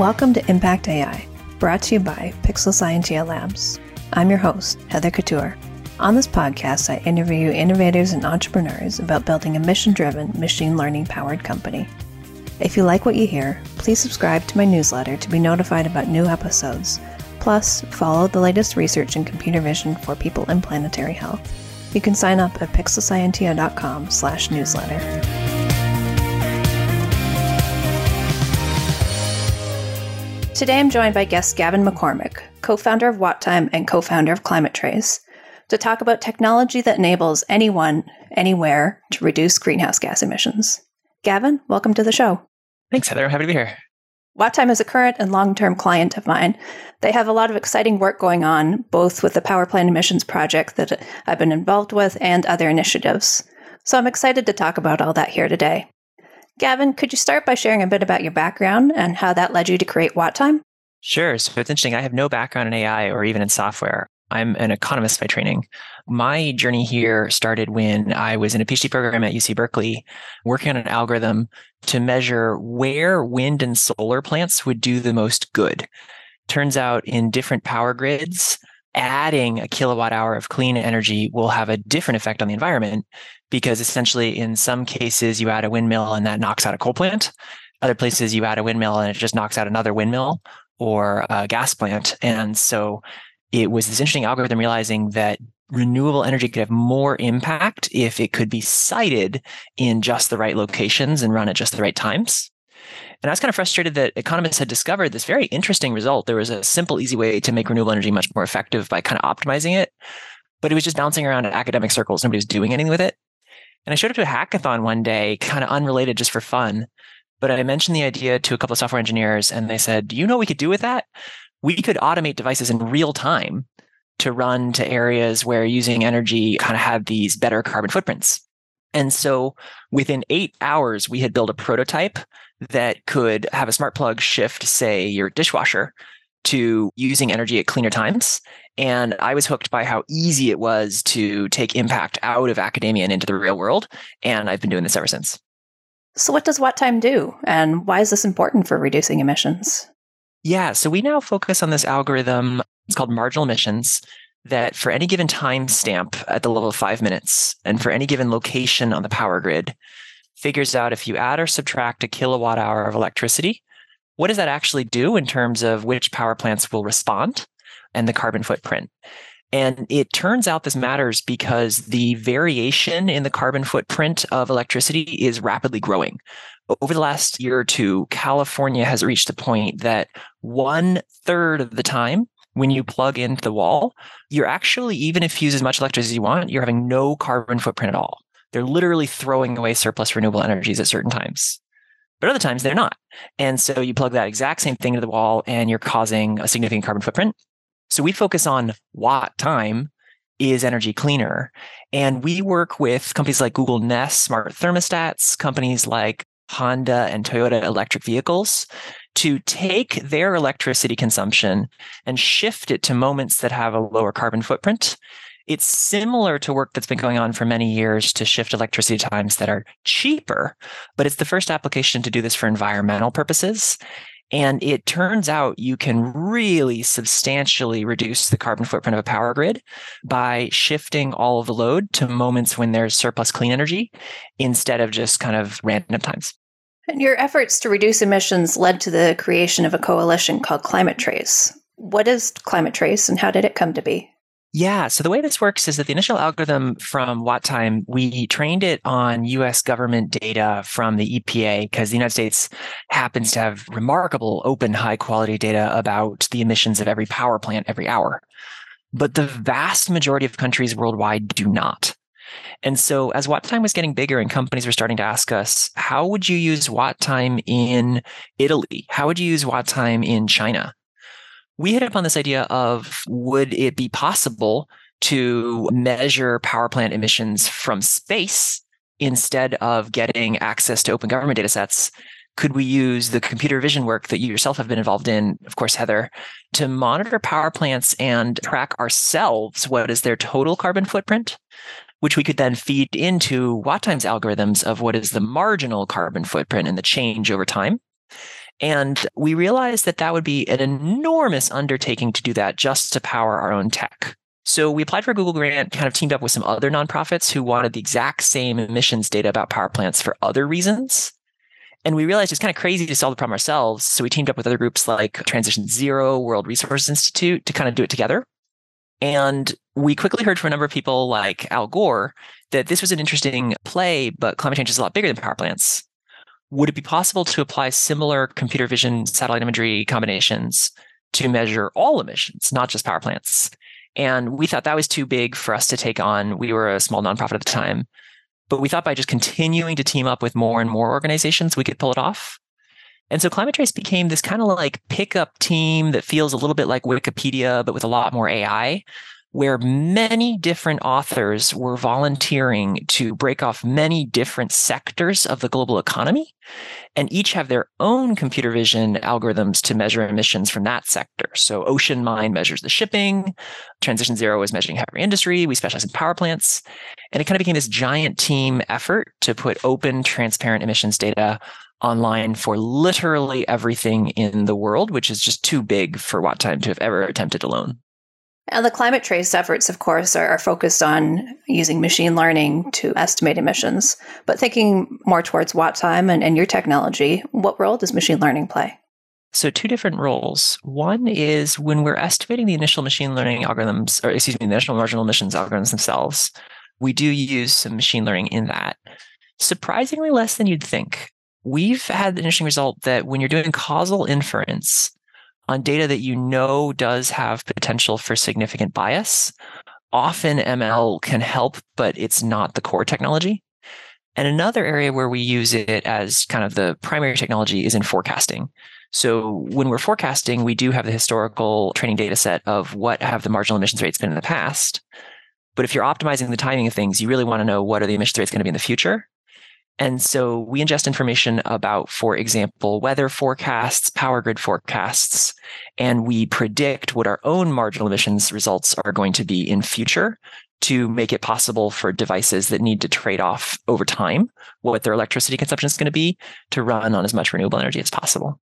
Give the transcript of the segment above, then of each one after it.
Welcome to Impact AI, brought to you by Pixel Scientia Labs. I'm your host, Heather Couture. On this podcast, I interview innovators and entrepreneurs about building a mission driven, machine learning powered company. If you like what you hear, please subscribe to my newsletter to be notified about new episodes. Plus, follow the latest research in computer vision for people in planetary health. You can sign up at pixelscientia.com slash newsletter. Today I'm joined by guest Gavin McCormick, co-founder of WattTime and co-founder of Climate Trace, to talk about technology that enables anyone, anywhere, to reduce greenhouse gas emissions. Gavin, welcome to the show. Thanks, Heather. I'm happy to be here. WattTime is a current and long-term client of mine. They have a lot of exciting work going on, both with the power plant emissions project that I've been involved with and other initiatives. So I'm excited to talk about all that here today. Gavin, could you start by sharing a bit about your background and how that led you to create WattTime? Sure. So it's interesting. I have no background in AI or even in software. I'm an economist by training. My journey here started when I was in a PhD program at UC Berkeley, working on an algorithm to measure where wind and solar plants would do the most good. Turns out in different power grids, adding a kilowatt hour of clean energy will have a different effect on the environment because essentially in some cases you add a windmill and that knocks out a coal plant. Other places you add a windmill and it just knocks out another windmill or a gas plant. And so it was this interesting algorithm realizing that renewable energy could have more impact if it could be sited in just the right locations and run at just the right times and I was kind of frustrated that economists had discovered this very interesting result. There was a simple, easy way to make renewable energy much more effective by kind of optimizing it, but it was just bouncing around in academic circles. Nobody was doing anything with it. And I showed up to a hackathon one day, kind of unrelated, just for fun. But I mentioned the idea to a couple of software engineers, and they said, Do you know what we could do with that? We could automate devices in real time to run to areas where using energy kind of had these better carbon footprints. And so within eight hours, we had built a prototype that could have a smart plug shift, say, your dishwasher to using energy at cleaner times. And I was hooked by how easy it was to take impact out of academia and into the real world. And I've been doing this ever since. So, what does Watt Time do? And why is this important for reducing emissions? Yeah. So, we now focus on this algorithm. It's called marginal emissions that for any given time stamp at the level of five minutes and for any given location on the power grid, figures out if you add or subtract a kilowatt hour of electricity, what does that actually do in terms of which power plants will respond and the carbon footprint? And it turns out this matters because the variation in the carbon footprint of electricity is rapidly growing. Over the last year or two, California has reached the point that one third of the time when you plug into the wall, you're actually, even if you use as much electricity as you want, you're having no carbon footprint at all. They're literally throwing away surplus renewable energies at certain times. But other times they're not. And so you plug that exact same thing to the wall and you're causing a significant carbon footprint. So we focus on watt time is energy cleaner. And we work with companies like Google Nest smart thermostats, companies like Honda and Toyota electric vehicles to take their electricity consumption and shift it to moments that have a lower carbon footprint it's similar to work that's been going on for many years to shift electricity times that are cheaper, but it's the first application to do this for environmental purposes. And it turns out you can really substantially reduce the carbon footprint of a power grid by shifting all of the load to moments when there's surplus clean energy instead of just kind of random times. And your efforts to reduce emissions led to the creation of a coalition called Climate Trace. What is Climate Trace and how did it come to be? Yeah. So the way this works is that the initial algorithm from WattTime, we trained it on US government data from the EPA because the United States happens to have remarkable open high quality data about the emissions of every power plant every hour. But the vast majority of countries worldwide do not. And so as WattTime was getting bigger and companies were starting to ask us, how would you use WattTime in Italy? How would you use WattTime in China? we hit upon this idea of would it be possible to measure power plant emissions from space instead of getting access to open government data sets? Could we use the computer vision work that you yourself have been involved in, of course, Heather, to monitor power plants and track ourselves what is their total carbon footprint? Which we could then feed into WattTime's algorithms of what is the marginal carbon footprint and the change over time. And we realized that that would be an enormous undertaking to do that just to power our own tech. So we applied for a Google grant, kind of teamed up with some other nonprofits who wanted the exact same emissions data about power plants for other reasons. And we realized it's kind of crazy to solve the problem ourselves. So we teamed up with other groups like Transition Zero, World Resources Institute to kind of do it together. And we quickly heard from a number of people like Al Gore that this was an interesting play, but climate change is a lot bigger than power plants. Would it be possible to apply similar computer vision satellite imagery combinations to measure all emissions, not just power plants? And we thought that was too big for us to take on. We were a small nonprofit at the time. But we thought by just continuing to team up with more and more organizations, we could pull it off. And so Climate Trace became this kind of like pickup team that feels a little bit like Wikipedia, but with a lot more AI, where many different authors were volunteering to break off many different sectors of the global economy and each have their own computer vision algorithms to measure emissions from that sector. So Ocean Mind measures the shipping, Transition Zero is measuring heavy industry, we specialize in power plants, and it kind of became this giant team effort to put open, transparent emissions data online for literally everything in the world, which is just too big for WattTime to have ever attempted alone. And the climate trace efforts, of course, are, are, focused on using machine learning to estimate emissions. But thinking more towards WattTime and, and your technology, what role does machine learning play? So, two different roles. One is when we're estimating the initial machine learning algorithms, or excuse me, the initial marginal emissions algorithms themselves, we do use some machine learning in that. Surprisingly less than you'd think. We've had the interesting result that when you're doing causal inference, on data that you know does have potential for significant bias. Often ML can help, but it's not the core technology. And another area where we use it as kind of the primary technology is in forecasting. So when we're forecasting, we do have the historical training data set of what have the marginal emissions rates been in the past. But if you're optimizing the timing of things, you really want to know what are the emissions rates going to be in the future. And so we ingest information about, for example, weather forecasts, power grid forecasts, and we predict what our own marginal emissions results are going to be in future to make it possible for devices that need to trade off over time what their electricity consumption is going to be to run on as much renewable energy as possible.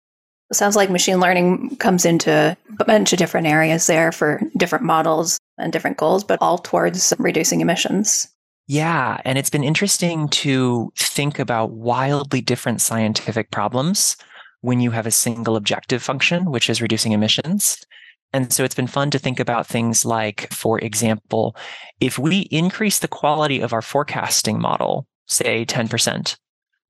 Sounds like machine learning comes into a bunch of different areas there for different models and different goals, but all towards reducing emissions. Yeah. And it's been interesting to think about wildly different scientific problems when you have a single objective function, which is reducing emissions. And so it's been fun to think about things like, for example, if we increase the quality of our forecasting model, say 10%,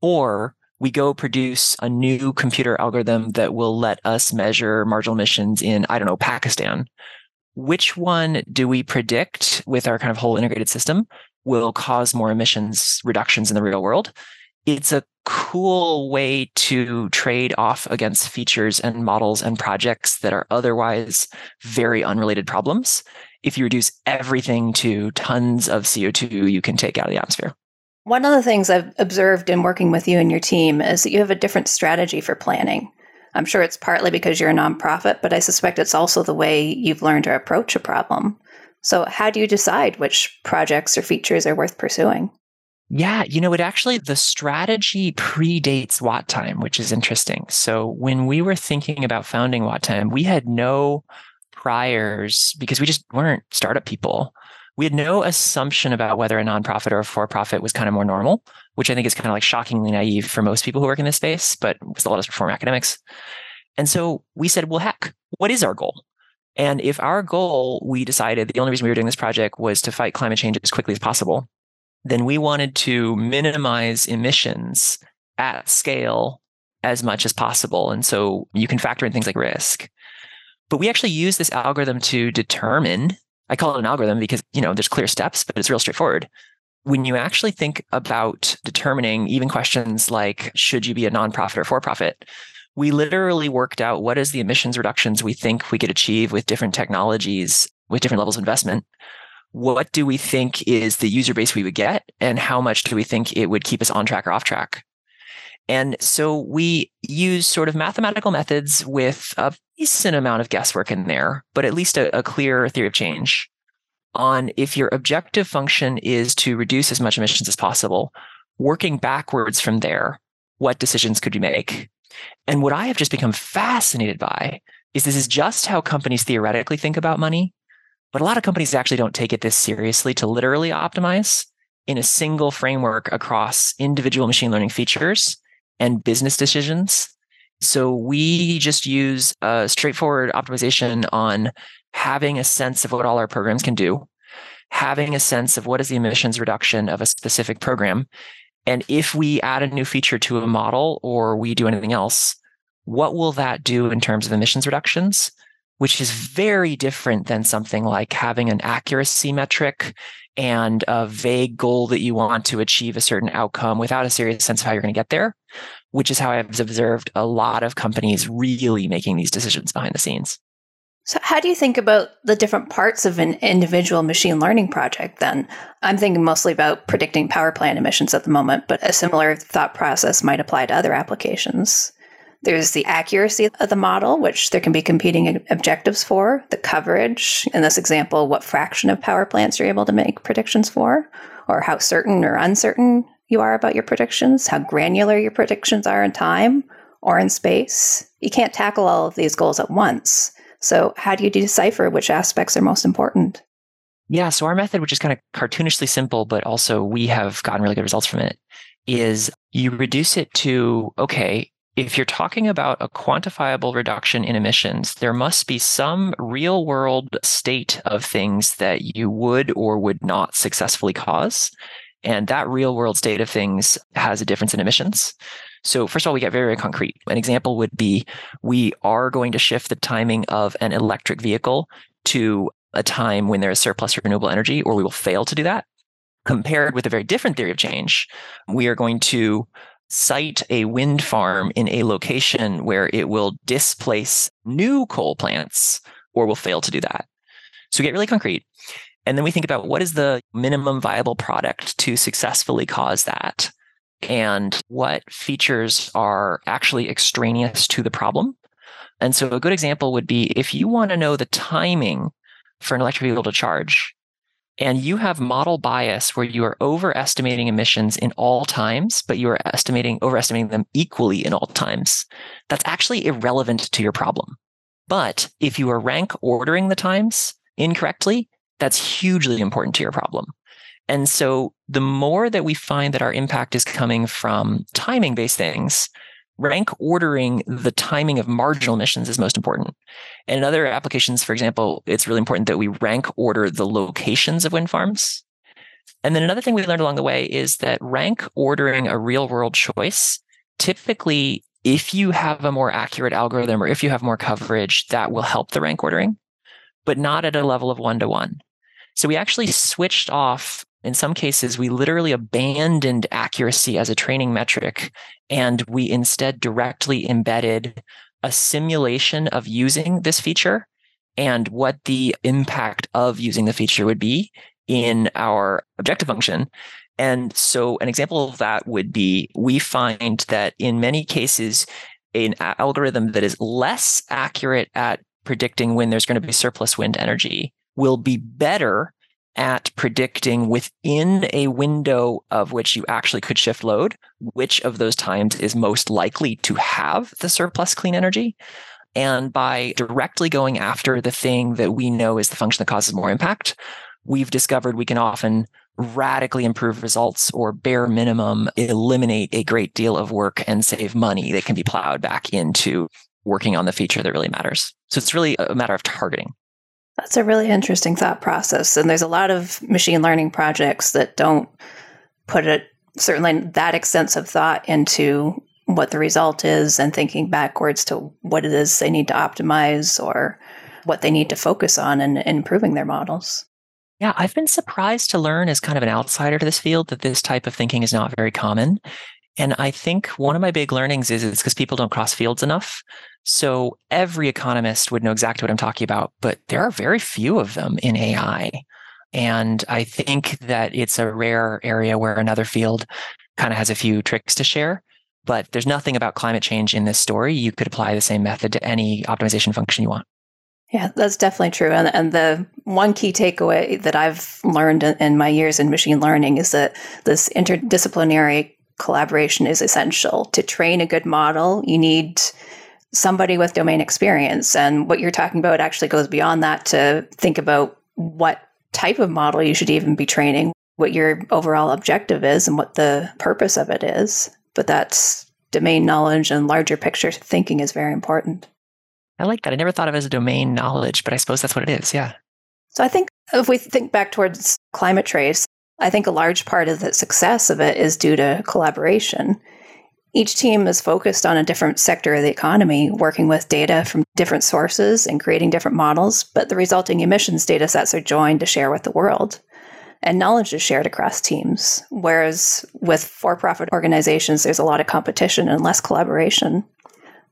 or we go produce a new computer algorithm that will let us measure marginal emissions in, I don't know, Pakistan. Which one do we predict with our kind of whole integrated system will cause more emissions reductions in the real world. It's a cool way to trade off against features and models and projects that are otherwise very unrelated problems. If you reduce everything to tons of CO2 you can take out of the atmosphere. One of the things I've observed in working with you and your team is that you have a different strategy for planning. I'm sure it's partly because you're a nonprofit, but I suspect it's also the way you've learned to approach a problem. So, how do you decide which projects or features are worth pursuing? Yeah, you know, it actually, the strategy predates WattTime, which is interesting. So, when we were thinking about founding WattTime, we had no priors because we just weren't startup people. We had no assumption about whether a nonprofit or a for profit was kind of more normal, which I think is kind of like shockingly naive for most people who work in this space, but with a lot of us former academics. And so we said, well, heck, what is our goal? And if our goal, we decided the only reason we were doing this project was to fight climate change as quickly as possible, then we wanted to minimize emissions at scale as much as possible. And so you can factor in things like risk. But we actually use this algorithm to determine, I call it an algorithm because, you know, there's clear steps, but it's real straightforward. When you actually think about determining even questions like, should you be a nonprofit or for profit? We literally worked out what is the emissions reductions we think we could achieve with different technologies with different levels of investment what do we think is the user base we would get and how much do we think it would keep us on track or off track and so we use sort of mathematical methods with a decent amount of guesswork in there but at least a, a clear theory of change on if your objective function is to reduce as much emissions as possible working backwards from there what decisions could you make? And what I have just become fascinated by is this is just how companies theoretically think about money, but a lot of companies actually don't take it this seriously to literally optimize in a single framework across individual machine learning features and business decisions. So we just use a straightforward optimization on having a sense of what all our programs can do, having a sense of what is the emissions reduction of a specific program. And if we add a new feature to a model or we do anything else, what will that do in terms of emissions reductions? Which is very different than something like having an accuracy metric and a vague goal that you want to achieve a certain outcome without a serious sense of how you're going to get there, which is how I've observed a lot of companies really making these decisions behind the scenes. So, how do you think about the different parts of an individual machine learning project then? I'm thinking mostly about predicting power plant emissions at the moment, but a similar thought process might apply to other applications. There's the accuracy of the model, which there can be competing objectives for, the coverage, in this example, what fraction of power plants you're able to make predictions for, or how certain or uncertain you are about your predictions, how granular your predictions are in time or in space. You can't tackle all of these goals at once. So, how do you decipher which aspects are most important? Yeah, so our method, which is kind of cartoonishly simple, but also we have gotten really good results from it, is you reduce it to okay, if you're talking about a quantifiable reduction in emissions, there must be some real world state of things that you would or would not successfully cause. And that real world state of things has a difference in emissions. So, first of all, we get very, very concrete. An example would be we are going to shift the timing of an electric vehicle to a time when there is surplus renewable energy, or we will fail to do that. Compared with a very different theory of change, we are going to site a wind farm in a location where it will displace new coal plants or will fail to do that. So we get really concrete. And then we think about what is the minimum viable product to successfully cause that? And what features are actually extraneous to the problem? And so a good example would be if you want to know the timing for an electric vehicle to charge, and you have model bias where you are overestimating emissions in all times, but you are estimating, overestimating them equally in all times. That's actually irrelevant to your problem. But if you are rank ordering the times incorrectly, that's hugely important to your problem. And so the more that we find that our impact is coming from timing based things, rank ordering the timing of marginal emissions is most important. And in other applications, for example, it's really important that we rank order the locations of wind farms. And then another thing we learned along the way is that rank ordering a real world choice, typically, if you have a more accurate algorithm or if you have more coverage, that will help the rank ordering, but not at a level of one to one. So we actually switched off in some cases, we literally abandoned accuracy as a training metric and we instead directly embedded a simulation of using this feature and what the impact of using the feature would be in our objective function. And so an example of that would be we find that in many cases, an algorithm that is less accurate at predicting when there's going to be surplus wind energy will be better at predicting within a window of which you actually could shift load, which of those times is most likely to have the surplus clean energy. And by directly going after the thing that we know is the function that causes more impact, we've discovered we can often radically improve results or bare minimum eliminate a great deal of work and save money that can be plowed back into working on the feature that really matters. So it's really a matter of targeting. That's a really interesting thought process. And there's a lot of machine learning projects that don't put it certainly that extensive thought into what the result is and thinking backwards to what it is they need to optimize or what they need to focus on in, in improving their models. Yeah, I've been surprised to learn as kind of an outsider to this field that this type of thinking is not very common. And I think one of my big learnings is it's because people don't cross fields enough. So every economist would know exactly what I'm talking about, but there are very few of them in AI. And I think that it's a rare area where another field kind of has a few tricks to share. But there's nothing about climate change in this story. You could apply the same method to any optimization function you want. Yeah, that's definitely true. And, and the one key takeaway that I've learned in, in my years in machine learning is that this interdisciplinary collaboration is essential. To train a good model, you need somebody with domain experience. And what you're talking about actually goes beyond that to think about what type of model you should even be training, what your overall objective is, and what the purpose of it is. But that's domain knowledge and larger picture thinking is very important. I like that. I never thought of it as a domain knowledge, but I suppose that's what it is. Yeah. So I think if we think back towards climate trace, I think a large part of the success of it is due to collaboration. Each team is focused on a different sector of the economy, working with data from different sources and creating different models, but the resulting emissions data sets are joined to share with the world. And knowledge is shared across teams. Whereas with for profit organizations, there's a lot of competition and less collaboration.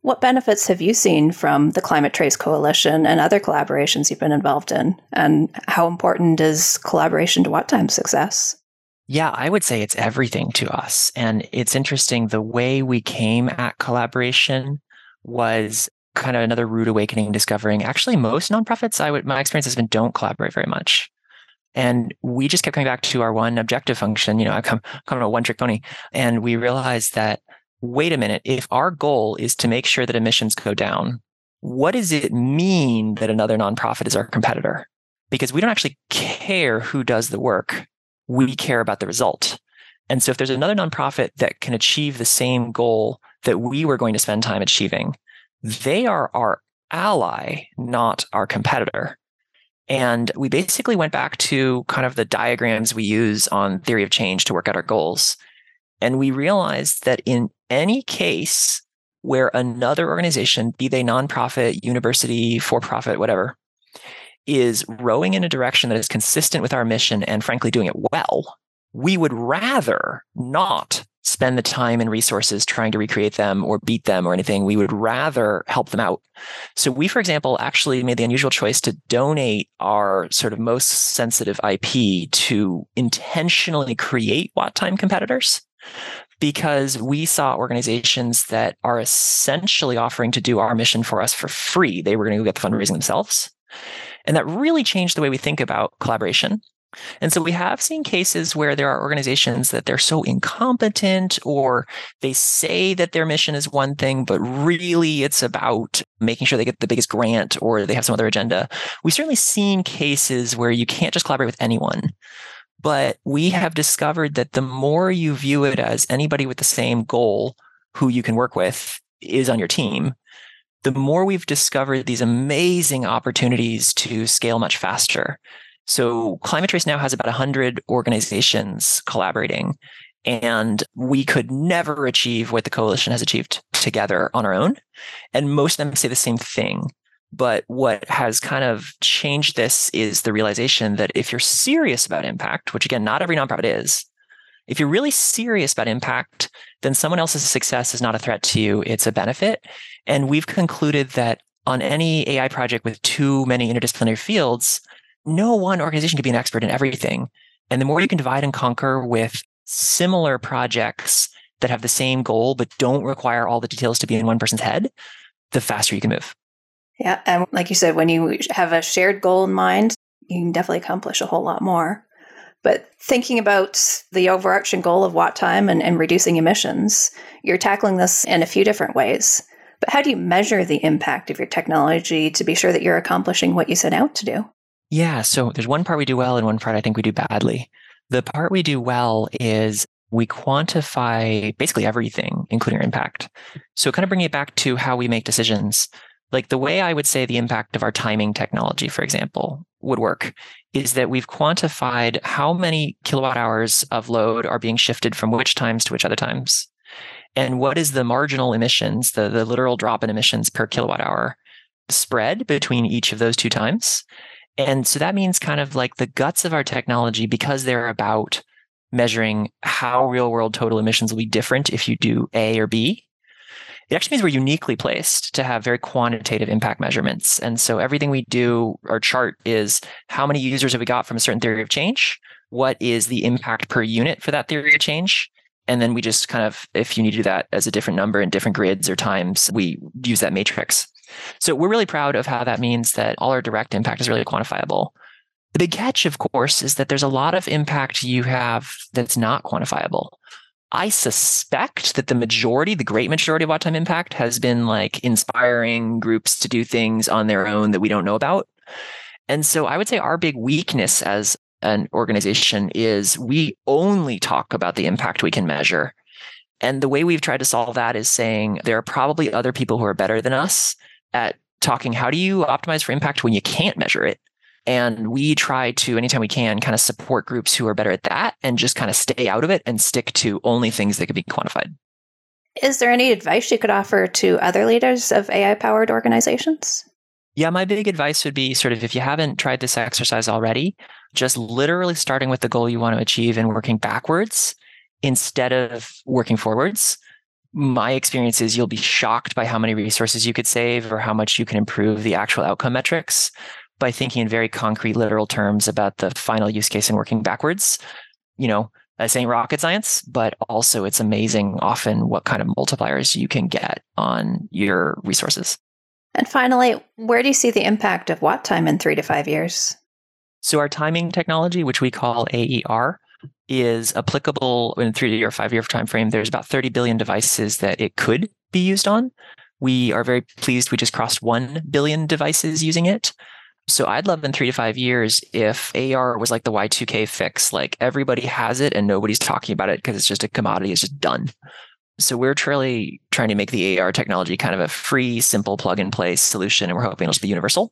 What benefits have you seen from the Climate Trace Coalition and other collaborations you've been involved in? And how important is collaboration to WattTime's success? Yeah, I would say it's everything to us. And it's interesting the way we came at collaboration was kind of another rude awakening discovering actually most nonprofits I would my experience has been don't collaborate very much. And we just kept coming back to our one objective function, you know, I come come to a one trick pony. And we realized that wait a minute, if our goal is to make sure that emissions go down, what does it mean that another nonprofit is our competitor? Because we don't actually care who does the work. We care about the result. And so if there's another nonprofit that can achieve the same goal that we were going to spend time achieving, they are our ally, not our competitor. And we basically went back to kind of the diagrams we use on theory of change to work out our goals. And we realized that in any case where another organization, be they nonprofit, university, for profit, whatever, is rowing in a direction that is consistent with our mission and frankly doing it well, we would rather not spend the time and resources trying to recreate them or beat them or anything. We would rather help them out. So we, for example, actually made the unusual choice to donate our sort of most sensitive IP to intentionally create Watt time competitors because we saw organizations that are essentially offering to do our mission for us for free. They were going to go get the fundraising themselves. And that really changed the way we think about collaboration. And so we have seen cases where there are organizations that they're so incompetent or they say that their mission is one thing, but really it's about making sure they get the biggest grant or they have some other agenda. We've certainly seen cases where you can't just collaborate with anyone. But we have discovered that the more you view it as anybody with the same goal who you can work with is on your team, the more we've discovered these amazing opportunities to scale much faster. So Climate Trace now has about 100 organizations collaborating, and we could never achieve what the coalition has achieved together on our own. And most of them say the same thing. But what has kind of changed this is the realization that if you're serious about impact, which again, not every nonprofit is, if you're really serious about impact, then someone else's success is not a threat to you, it's a benefit. And we've concluded that on any AI project with too many interdisciplinary fields, no one organization can be an expert in everything. And the more you can divide and conquer with similar projects that have the same goal but don't require all the details to be in one person's head, the faster you can move. Yeah. And like you said, when you have a shared goal in mind, you can definitely accomplish a whole lot more. But thinking about the overarching goal of WattTime and, and reducing emissions, you're tackling this in a few different ways. But how do you measure the impact of your technology to be sure that you're accomplishing what you set out to do? Yeah. So there's one part we do well and one part I think we do badly. The part we do well is we quantify basically everything, including our impact. So kind of bringing it back to how we make decisions. Like the way I would say the impact of our timing technology, for example, would work is that we've quantified how many kilowatt hours of load are being shifted from which times to which other times. And what is the marginal emissions, the, the literal drop in emissions per kilowatt hour spread between each of those two times? And so that means kind of like the guts of our technology, because they're about measuring how real world total emissions will be different if you do A or B. It actually means we're uniquely placed to have very quantitative impact measurements. And so everything we do, our chart is how many users have we got from a certain theory of change? What is the impact per unit for that theory of change? And then we just kind of, if you need to do that as a different number in different grids or times, we use that matrix. So we're really proud of how that means that all our direct impact is really quantifiable. The big catch, of course, is that there's a lot of impact you have that's not quantifiable. I suspect that the majority, the great majority of Time Impact has been like inspiring groups to do things on their own that we don't know about. And so I would say our big weakness as an organization is we only talk about the impact we can measure. And the way we've tried to solve that is saying there are probably other people who are better than us at talking how do you optimize for impact when you can't measure it? And we try to, anytime we can, kind of support groups who are better at that and just kind of stay out of it and stick to only things that can be quantified. Is there any advice you could offer to other leaders of AI powered organizations? Yeah, my big advice would be sort of if you haven't tried this exercise already, just literally starting with the goal you want to achieve and working backwards instead of working forwards. My experience is you'll be shocked by how many resources you could save or how much you can improve the actual outcome metrics by thinking in very concrete, literal terms about the final use case and working backwards. You know, this ain't rocket science, but also it's amazing often what kind of multipliers you can get on your resources. And finally, where do you see the impact of WattTime in three to five years? So, our timing technology, which we call AER, is applicable in three or five year time frame. There's about 30 billion devices that it could be used on. We are very pleased we just crossed 1 billion devices using it. So I'd love in three to five years if AER was like the Y2K fix, like everybody has it and nobody's talking about it because it's just a commodity, it's just done. So we're truly trying to make the AER technology kind of a free, simple plug and play solution, and we're hoping it'll be universal.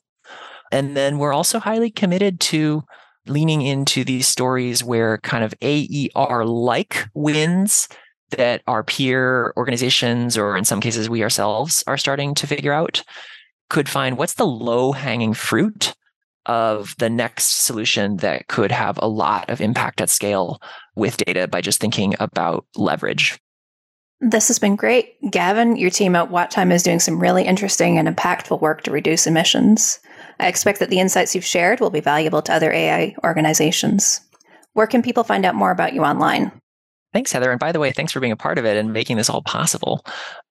And then we're also highly committed to leaning into these stories where kind of AER like wins that our peer organizations, or in some cases we ourselves, are starting to figure out, could find what's the low hanging fruit of the next solution that could have a lot of impact at scale with data by just thinking about leverage. This has been great. Gavin, your team at WattTime is doing some really interesting and impactful work to reduce emissions. I expect that the insights you've shared will be valuable to other AI organizations. Where can people find out more about you online? Thanks, Heather. And by the way, thanks for being a part of it and making this all possible.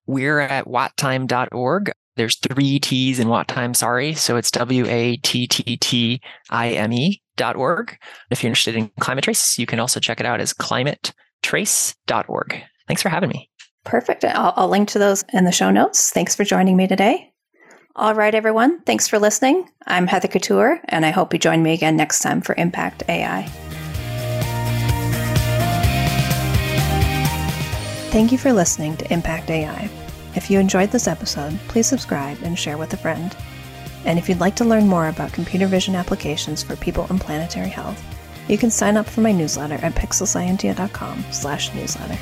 We're at watttime.org. There's three T's in Watt Time, sorry. So it's W A T T T I M E dot org. If you're interested in Climate Trace, you can also check it out as climatetrace.org. Thanks for having me. Perfect. I'll, I'll link to those in the show notes. Thanks for joining me today. All right, everyone. Thanks for listening. I'm Heather Couture, and I hope you join me again next time for Impact AI. Thank you for listening to Impact AI. If you enjoyed this episode, please subscribe and share with a friend. And if you'd like to learn more about computer vision applications for people and planetary health, you can sign up for my newsletter at pixelscientia.com slash newsletter.